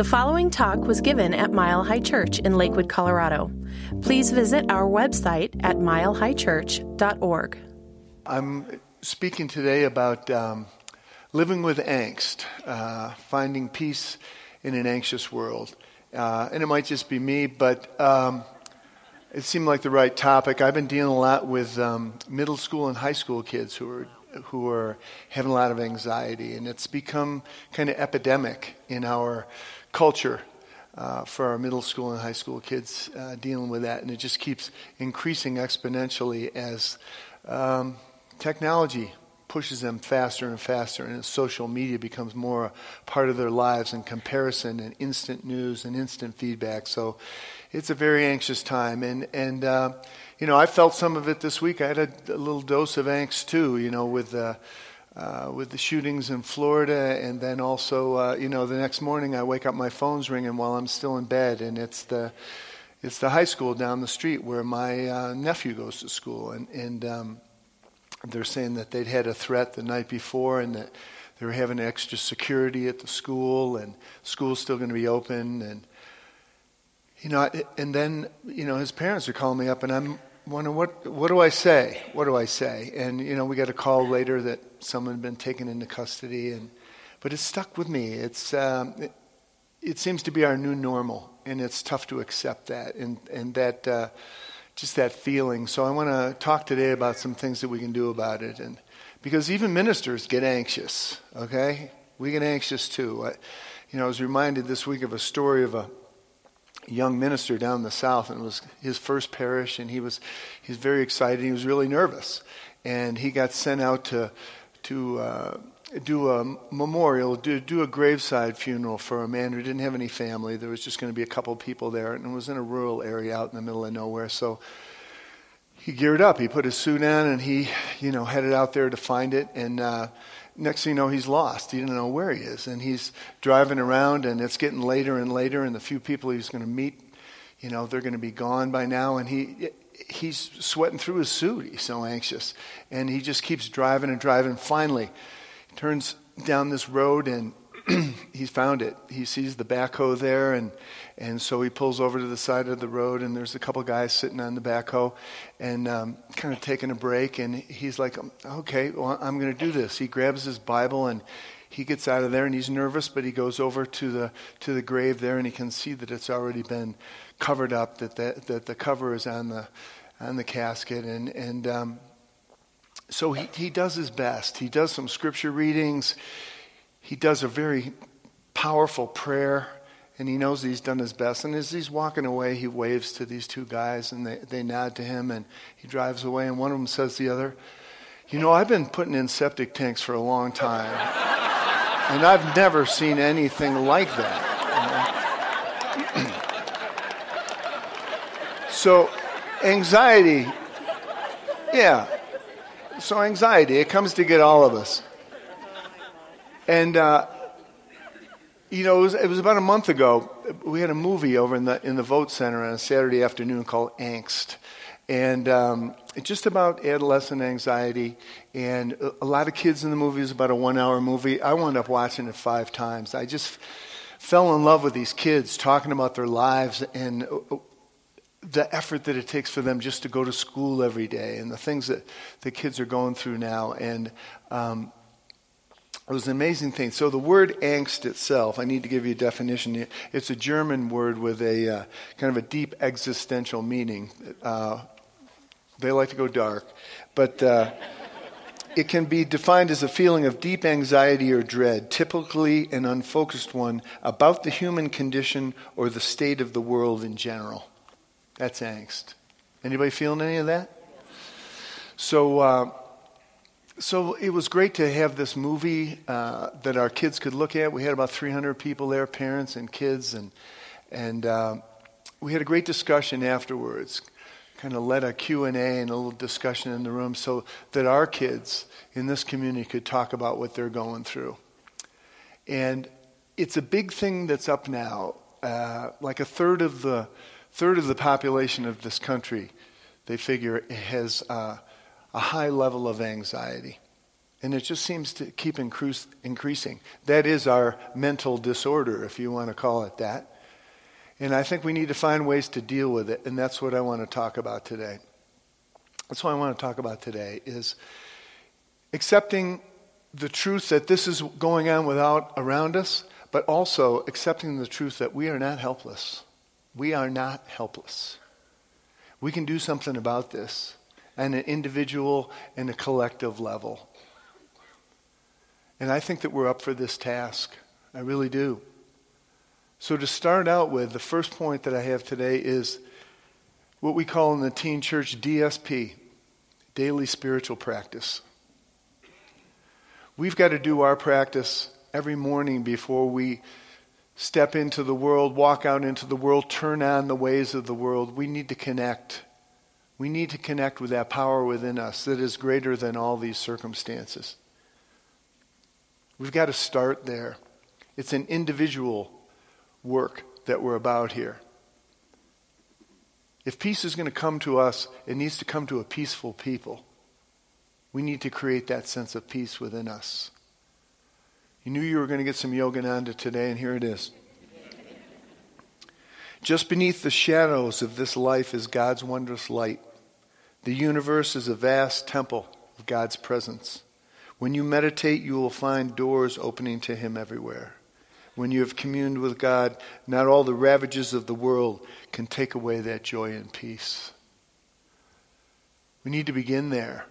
The following talk was given at Mile High Church in Lakewood, Colorado. Please visit our website at milehighchurch.org. I'm speaking today about um, living with angst, uh, finding peace in an anxious world. Uh, and it might just be me, but um, it seemed like the right topic. I've been dealing a lot with um, middle school and high school kids who are who are having a lot of anxiety, and it's become kind of epidemic in our culture uh, for our middle school and high school kids uh, dealing with that, and it just keeps increasing exponentially as um, technology pushes them faster and faster, and social media becomes more a part of their lives, and comparison, and instant news, and instant feedback. So, it's a very anxious time, and and uh, you know I felt some of it this week. I had a, a little dose of angst too, you know, with. Uh, uh, with the shootings in Florida, and then also, uh, you know, the next morning I wake up, my phone's ringing while I'm still in bed, and it's the it's the high school down the street where my uh, nephew goes to school, and and um, they're saying that they'd had a threat the night before, and that they were having extra security at the school, and school's still going to be open, and you know, and then you know his parents are calling me up, and I'm wondering what what do I say? What do I say? And you know, we got a call later that someone had been taken into custody, and but it stuck with me. It's um, it, it, seems to be our new normal, and it's tough to accept that, and and that uh, just that feeling. So I want to talk today about some things that we can do about it, and because even ministers get anxious. Okay, we get anxious too. I, you know, I was reminded this week of a story of a young minister down in the south, and it was his first parish, and he was he's very excited. He was really nervous, and he got sent out to to uh, do a memorial, do, do a graveside funeral for a man who didn't have any family. There was just going to be a couple people there, and it was in a rural area out in the middle of nowhere. So he geared up. He put his suit on, and he, you know, headed out there to find it. And uh, next thing you know, he's lost. He didn't know where he is, and he's driving around, and it's getting later and later. And the few people he's going to meet, you know, they're going to be gone by now. And he he's sweating through his suit. He's so anxious. And he just keeps driving and driving. Finally, turns down this road and he's found it. He sees the backhoe there, and, and so he pulls over to the side of the road, and there's a couple guys sitting on the backhoe and um, kind of taking a break. And he's like, okay, well, I'm going to do this. He grabs his Bible and he gets out of there, and he's nervous, but he goes over to the, to the grave there, and he can see that it's already been covered up, that the, that the cover is on the, on the casket. And, and um, so he, he does his best. He does some scripture readings. He does a very powerful prayer, and he knows he's done his best. And as he's walking away, he waves to these two guys, and they, they nod to him, and he drives away. And one of them says to the other, You know, I've been putting in septic tanks for a long time, and I've never seen anything like that. So, anxiety, yeah. So, anxiety, it comes to get all of us. And, uh, you know, it was, it was, about a month ago. We had a movie over in the in the Vote Center on a Saturday afternoon called Angst, and um, it's just about adolescent anxiety. And a, lot of kids in the movie. It's about a one-hour movie. I wound up watching it five times. I just fell in love with these kids talking about their lives and the effort that it takes for them just to go to school every day and the things that the kids are going through now. And um, it was an amazing thing. So the word angst itself, I need to give you a definition. It's a German word with a uh, kind of a deep existential meaning. Uh, they like to go dark, but uh, it can be defined as a feeling of deep anxiety or dread, typically an unfocused one, about the human condition or the state of the world in general. That's angst. Anybody feeling any of that? So, uh, so it was great to have this movie uh, that our kids could look at. We had about 300 people there, parents and kids, and and uh, we had a great discussion afterwards. Kind of led a Q and A and a little discussion in the room, so that our kids in this community could talk about what they're going through. And it's a big thing that's up now. Uh, like a third of the third of the population of this country, they figure, has uh, a high level of anxiety. And it just seems to keep increase, increasing. That is our mental disorder, if you want to call it that. And I think we need to find ways to deal with it, and that's what I want to talk about today. That's what I want to talk about today is accepting the truth that this is going on without around us, but also accepting the truth that we are not helpless. We are not helpless. We can do something about this on an individual and a collective level. And I think that we're up for this task. I really do. So, to start out with, the first point that I have today is what we call in the teen church DSP, daily spiritual practice. We've got to do our practice every morning before we step into the world, walk out into the world, turn on the ways of the world. We need to connect. We need to connect with that power within us that is greater than all these circumstances. We've got to start there. It's an individual work that we're about here. If peace is going to come to us, it needs to come to a peaceful people. We need to create that sense of peace within us. You knew you were going to get some Yogananda today, and here it is. Just beneath the shadows of this life is God's wondrous light. The universe is a vast temple of God's presence. When you meditate, you will find doors opening to Him everywhere. When you have communed with God, not all the ravages of the world can take away that joy and peace. We need to begin there.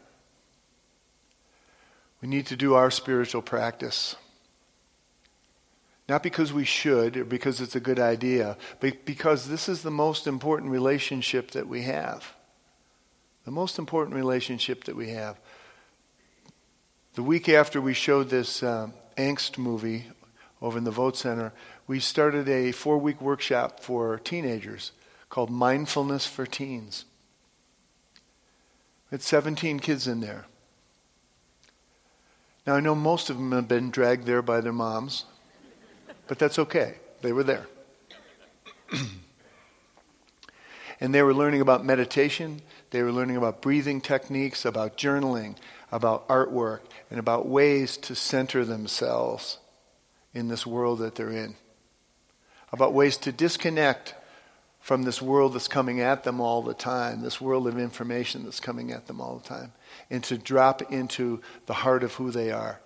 We need to do our spiritual practice. Not because we should or because it's a good idea, but because this is the most important relationship that we have. The most important relationship that we have. The week after we showed this uh, angst movie over in the Vote Center, we started a four week workshop for teenagers called Mindfulness for Teens. We had 17 kids in there. Now, I know most of them have been dragged there by their moms, but that's okay. They were there. and they were learning about meditation, they were learning about breathing techniques, about journaling, about artwork, and about ways to center themselves in this world that they're in, about ways to disconnect from this world that's coming at them all the time, this world of information that's coming at them all the time, and to drop into the heart of who they are.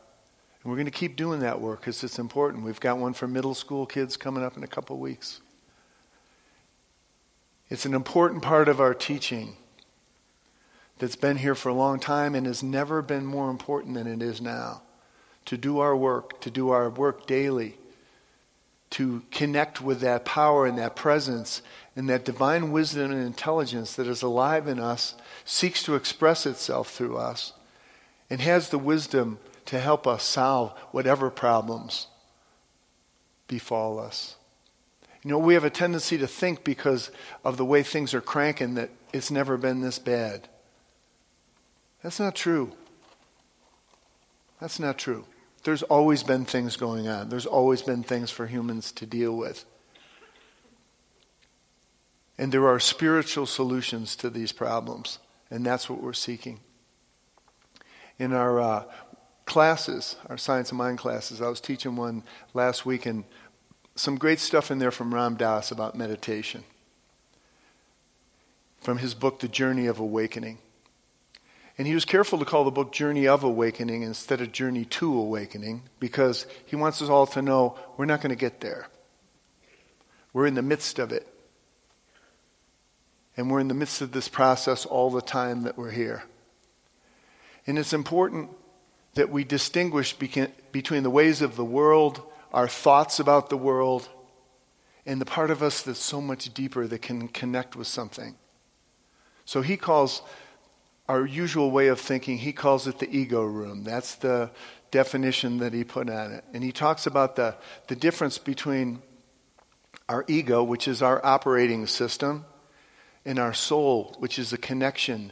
And we're going to keep doing that work because it's important. We've got one for middle school kids coming up in a couple weeks. It's an important part of our teaching that's been here for a long time and has never been more important than it is now. To do our work, to do our work daily, to connect with that power and that presence and that divine wisdom and intelligence that is alive in us, seeks to express itself through us, and has the wisdom to help us solve whatever problems befall us. You know, we have a tendency to think because of the way things are cranking that it's never been this bad. That's not true. That's not true. There's always been things going on, there's always been things for humans to deal with. And there are spiritual solutions to these problems, and that's what we're seeking. In our uh, classes, our Science of Mind classes, I was teaching one last week, and some great stuff in there from Ram Dass about meditation. From his book, The Journey of Awakening. And he was careful to call the book Journey of Awakening instead of Journey to Awakening because he wants us all to know we're not going to get there. We're in the midst of it. And we're in the midst of this process all the time that we're here. And it's important that we distinguish between the ways of the world, our thoughts about the world, and the part of us that's so much deeper that can connect with something. So he calls our usual way of thinking, he calls it the ego room. That's the definition that he put on it. And he talks about the, the difference between our ego, which is our operating system, and our soul, which is a connection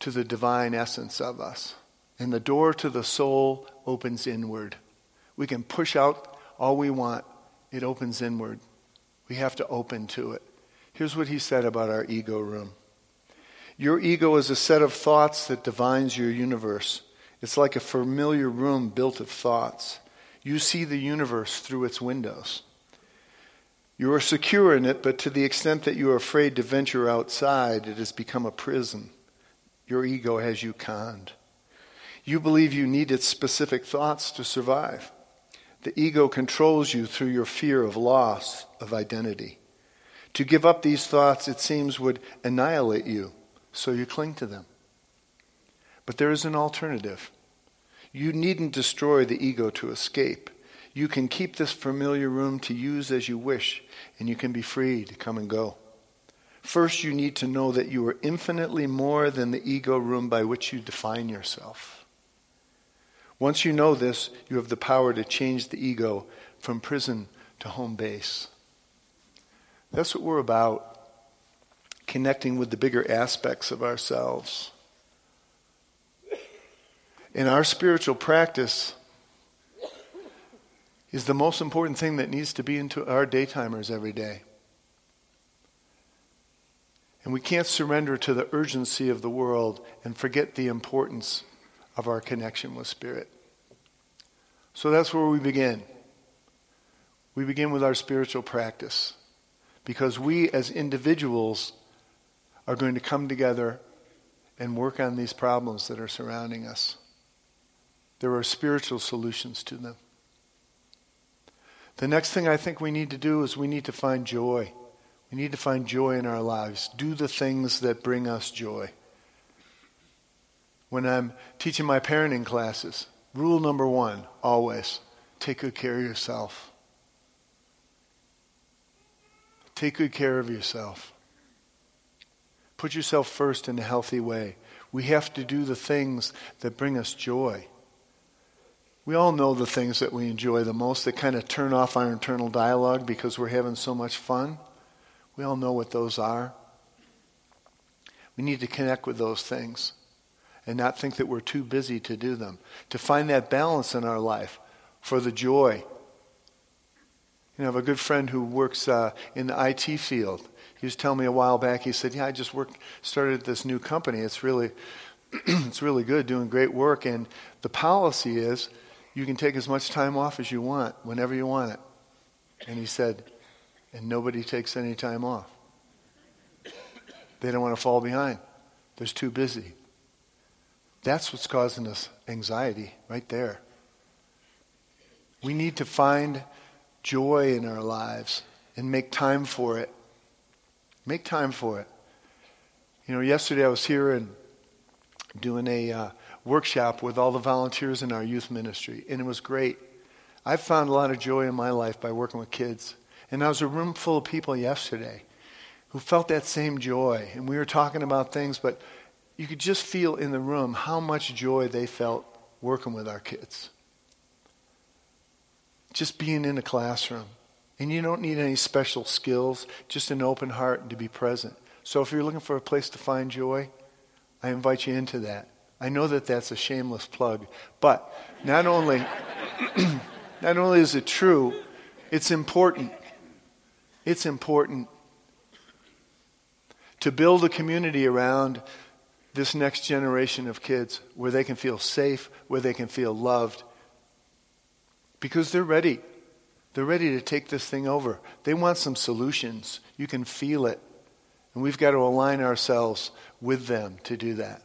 to the divine essence of us. And the door to the soul opens inward. We can push out all we want, it opens inward. We have to open to it. Here's what he said about our ego room. Your ego is a set of thoughts that defines your universe It's like a familiar room built of thoughts. You see the universe through its windows. You are secure in it, but to the extent that you are afraid to venture outside, it has become a prison. Your ego has you conned. You believe you need its specific thoughts to survive. The ego controls you through your fear of loss of identity. To give up these thoughts, it seems, would annihilate you, so you cling to them. But there is an alternative. You needn't destroy the ego to escape. You can keep this familiar room to use as you wish, and you can be free to come and go. First, you need to know that you are infinitely more than the ego room by which you define yourself. Once you know this, you have the power to change the ego from prison to home base. That's what we're about connecting with the bigger aspects of ourselves. And our spiritual practice is the most important thing that needs to be into our daytimers every day. And we can't surrender to the urgency of the world and forget the importance of our connection with Spirit. So that's where we begin. We begin with our spiritual practice because we as individuals are going to come together and work on these problems that are surrounding us. There are spiritual solutions to them. The next thing I think we need to do is we need to find joy. We need to find joy in our lives. Do the things that bring us joy. When I'm teaching my parenting classes, rule number one always take good care of yourself. Take good care of yourself. Put yourself first in a healthy way. We have to do the things that bring us joy. We all know the things that we enjoy the most that kind of turn off our internal dialogue because we're having so much fun. We all know what those are. We need to connect with those things and not think that we're too busy to do them. To find that balance in our life for the joy. You know, I have a good friend who works uh, in the IT field. He was telling me a while back. He said, "Yeah, I just worked, started this new company. It's really, it's really good, doing great work. And the policy is, you can take as much time off as you want, whenever you want it." And he said, and nobody takes any time off. They don't want to fall behind. They're too busy. That's what's causing us anxiety right there. We need to find joy in our lives and make time for it. Make time for it. You know, yesterday I was here and doing a uh, workshop with all the volunteers in our youth ministry, and it was great. I've found a lot of joy in my life by working with kids. And there was a room full of people yesterday who felt that same joy. And we were talking about things, but you could just feel in the room how much joy they felt working with our kids. Just being in a classroom. And you don't need any special skills, just an open heart and to be present. So if you're looking for a place to find joy, I invite you into that. I know that that's a shameless plug, but not only not only is it true, it's important. It's important to build a community around this next generation of kids where they can feel safe, where they can feel loved, because they're ready. They're ready to take this thing over. They want some solutions. You can feel it. And we've got to align ourselves with them to do that.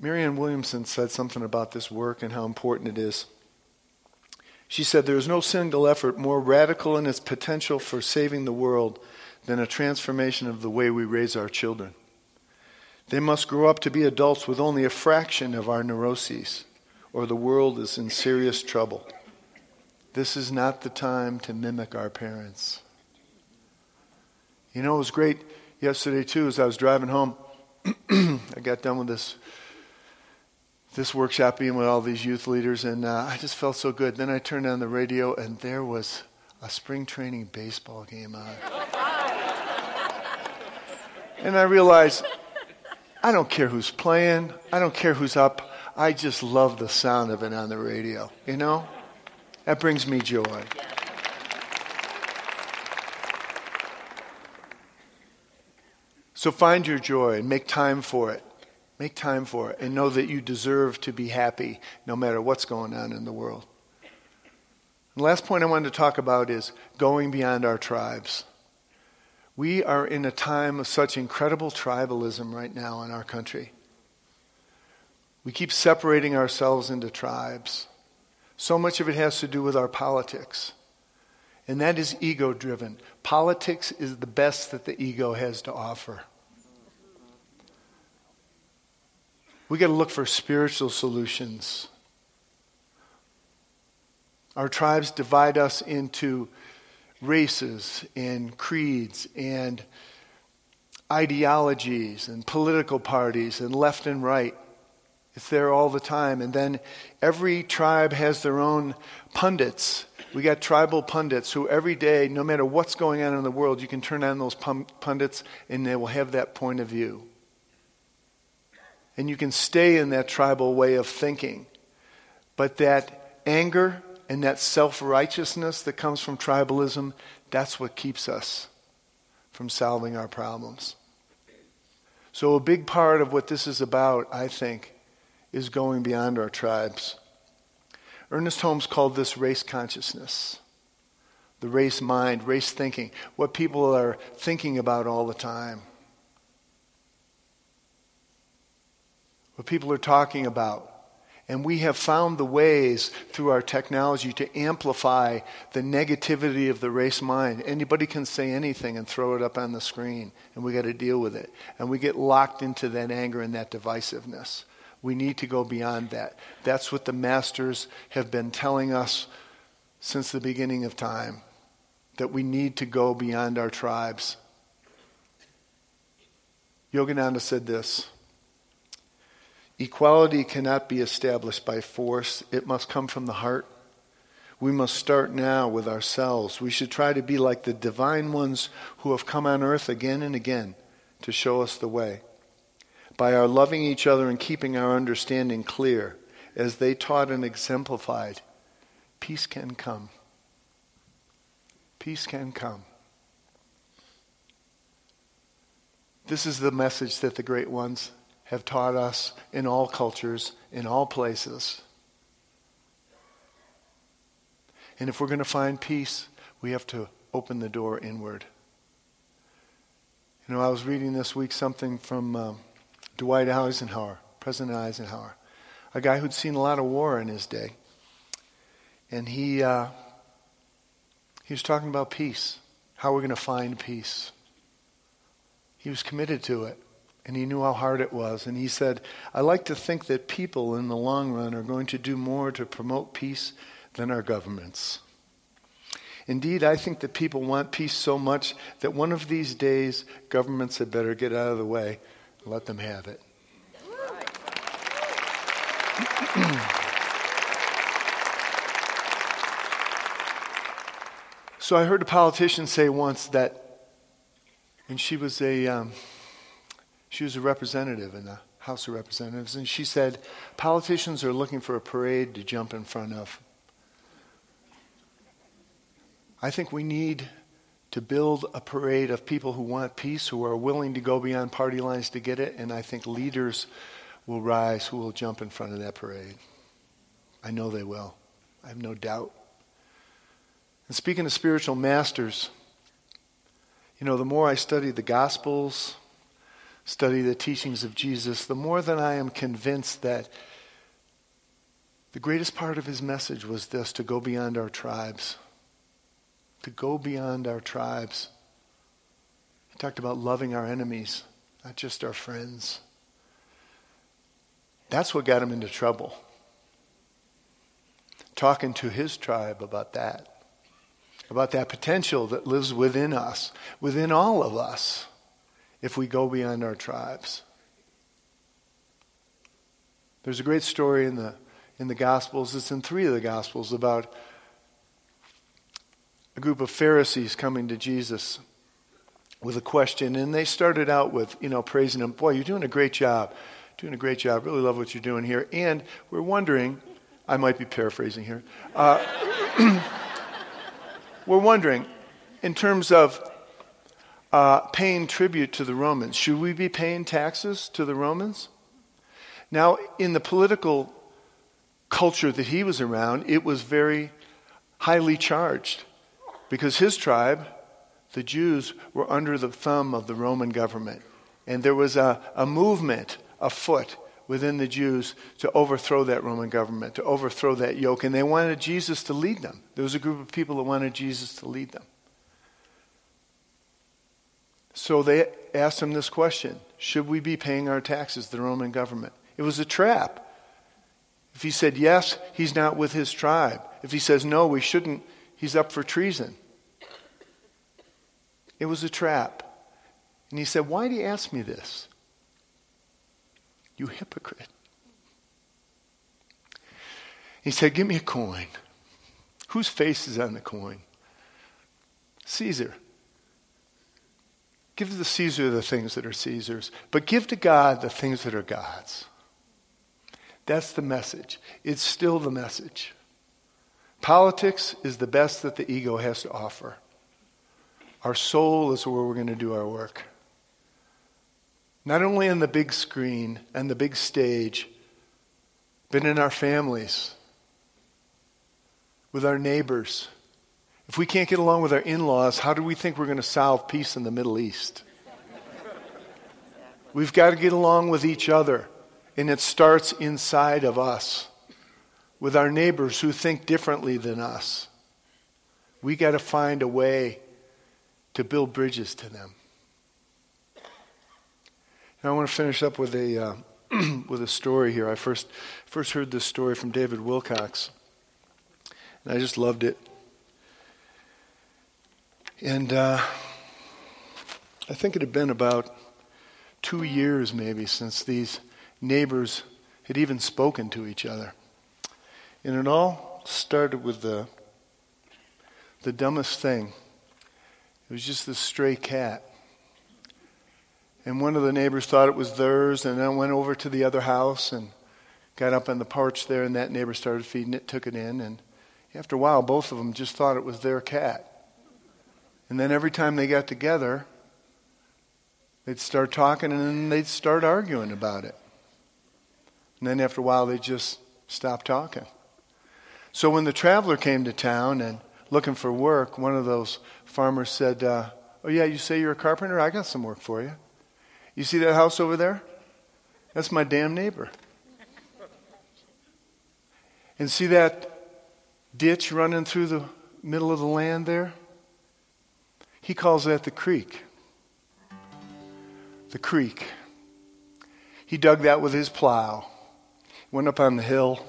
Marianne Williamson said something about this work and how important it is. She said, There is no single effort more radical in its potential for saving the world than a transformation of the way we raise our children. They must grow up to be adults with only a fraction of our neuroses, or the world is in serious trouble. This is not the time to mimic our parents. You know, it was great yesterday, too, as I was driving home. I got done with this this workshop being with all these youth leaders, and uh, I just felt so good. Then I turned on the radio, and there was a spring training baseball game on. and I realized I don't care who's playing, I don't care who's up. I just love the sound of it on the radio, you know? That brings me joy. So find your joy and make time for it. Make time for it and know that you deserve to be happy no matter what's going on in the world. The last point I wanted to talk about is going beyond our tribes. We are in a time of such incredible tribalism right now in our country. We keep separating ourselves into tribes. So much of it has to do with our politics. And that is ego driven. Politics is the best that the ego has to offer. We got to look for spiritual solutions. Our tribes divide us into races and creeds and ideologies and political parties and left and right. It's there all the time. And then every tribe has their own pundits. We got tribal pundits who every day, no matter what's going on in the world, you can turn on those pundits and they will have that point of view. And you can stay in that tribal way of thinking. But that anger and that self righteousness that comes from tribalism, that's what keeps us from solving our problems. So, a big part of what this is about, I think, is going beyond our tribes. Ernest Holmes called this race consciousness, the race mind, race thinking, what people are thinking about all the time, what people are talking about. And we have found the ways through our technology to amplify the negativity of the race mind. Anybody can say anything and throw it up on the screen, and we got to deal with it. And we get locked into that anger and that divisiveness. We need to go beyond that. That's what the masters have been telling us since the beginning of time that we need to go beyond our tribes. Yogananda said this Equality cannot be established by force, it must come from the heart. We must start now with ourselves. We should try to be like the divine ones who have come on earth again and again to show us the way. By our loving each other and keeping our understanding clear, as they taught and exemplified, peace can come. Peace can come. This is the message that the great ones have taught us in all cultures, in all places. And if we're going to find peace, we have to open the door inward. You know, I was reading this week something from um, Dwight Eisenhower, President Eisenhower, a guy who'd seen a lot of war in his day. And he, uh, he was talking about peace, how we're going to find peace. He was committed to it and he knew how hard it was. And he said, I like to think that people in the long run are going to do more to promote peace than our governments. Indeed, I think that people want peace so much that one of these days governments had better get out of the way and let them have it. so I heard a politician say once that, and she was a. Um, she was a representative in the House of Representatives, and she said, Politicians are looking for a parade to jump in front of. I think we need to build a parade of people who want peace, who are willing to go beyond party lines to get it, and I think leaders will rise who will jump in front of that parade. I know they will. I have no doubt. And speaking of spiritual masters, you know, the more I study the Gospels, study the teachings of Jesus, the more that I am convinced that the greatest part of his message was this to go beyond our tribes. To go beyond our tribes. He talked about loving our enemies, not just our friends. That's what got him into trouble. Talking to his tribe about that, about that potential that lives within us, within all of us if we go beyond our tribes. There's a great story in the, in the Gospels, it's in three of the Gospels, about a group of Pharisees coming to Jesus with a question. And they started out with, you know, praising him. Boy, you're doing a great job. Doing a great job. Really love what you're doing here. And we're wondering, I might be paraphrasing here. Uh, we're wondering, in terms of uh, paying tribute to the Romans. Should we be paying taxes to the Romans? Now, in the political culture that he was around, it was very highly charged because his tribe, the Jews, were under the thumb of the Roman government. And there was a, a movement afoot within the Jews to overthrow that Roman government, to overthrow that yoke. And they wanted Jesus to lead them. There was a group of people that wanted Jesus to lead them. So they asked him this question Should we be paying our taxes to the Roman government? It was a trap. If he said yes, he's not with his tribe. If he says no, we shouldn't, he's up for treason. It was a trap. And he said, Why do you ask me this? You hypocrite. He said, Give me a coin. Whose face is on the coin? Caesar. Give to Caesar the things that are Caesar's, but give to God the things that are God's. That's the message. It's still the message. Politics is the best that the ego has to offer. Our soul is where we're going to do our work. Not only on the big screen and the big stage, but in our families, with our neighbors, if we can't get along with our in laws, how do we think we're going to solve peace in the Middle East? We've got to get along with each other, and it starts inside of us, with our neighbors who think differently than us. We got to find a way to build bridges to them. Now I want to finish up with a uh, with a story here. I first first heard this story from David Wilcox, and I just loved it. And uh, I think it had been about two years, maybe, since these neighbors had even spoken to each other. And it all started with the, the dumbest thing. It was just this stray cat. And one of the neighbors thought it was theirs, and then went over to the other house and got up on the porch there, and that neighbor started feeding it, took it in, and after a while, both of them just thought it was their cat. And then every time they got together, they'd start talking and then they'd start arguing about it. And then after a while, they'd just stop talking. So when the traveler came to town and looking for work, one of those farmers said, uh, Oh, yeah, you say you're a carpenter? I got some work for you. You see that house over there? That's my damn neighbor. And see that ditch running through the middle of the land there? He calls that the creek. The creek. He dug that with his plow, went up on the hill,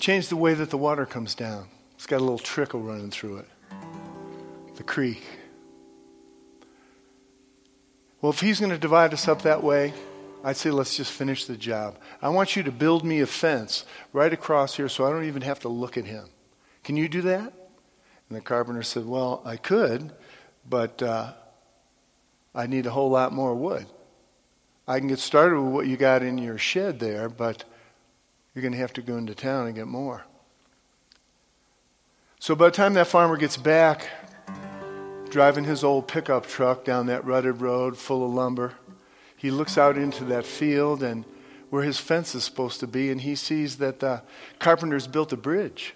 changed the way that the water comes down. It's got a little trickle running through it. The creek. Well, if he's going to divide us up that way, I'd say let's just finish the job. I want you to build me a fence right across here so I don't even have to look at him. Can you do that? And the carpenter said, Well, I could, but uh, I need a whole lot more wood. I can get started with what you got in your shed there, but you're going to have to go into town and get more. So by the time that farmer gets back, driving his old pickup truck down that rutted road full of lumber, he looks out into that field and where his fence is supposed to be, and he sees that the carpenter's built a bridge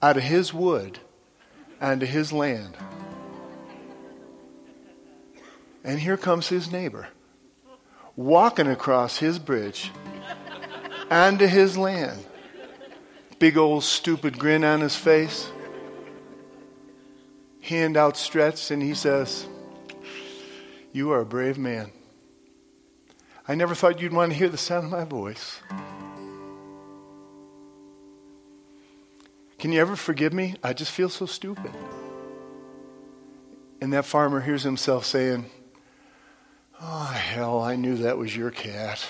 out of his wood and to his land. And here comes his neighbor walking across his bridge and to his land. Big old stupid grin on his face, hand outstretched, and he says, You are a brave man. I never thought you'd want to hear the sound of my voice. Can you ever forgive me? I just feel so stupid. And that farmer hears himself saying, Oh, hell, I knew that was your cat.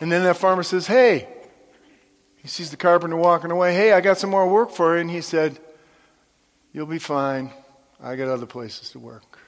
and then that farmer says, Hey, he sees the carpenter walking away. Hey, I got some more work for you. And he said, You'll be fine. I got other places to work.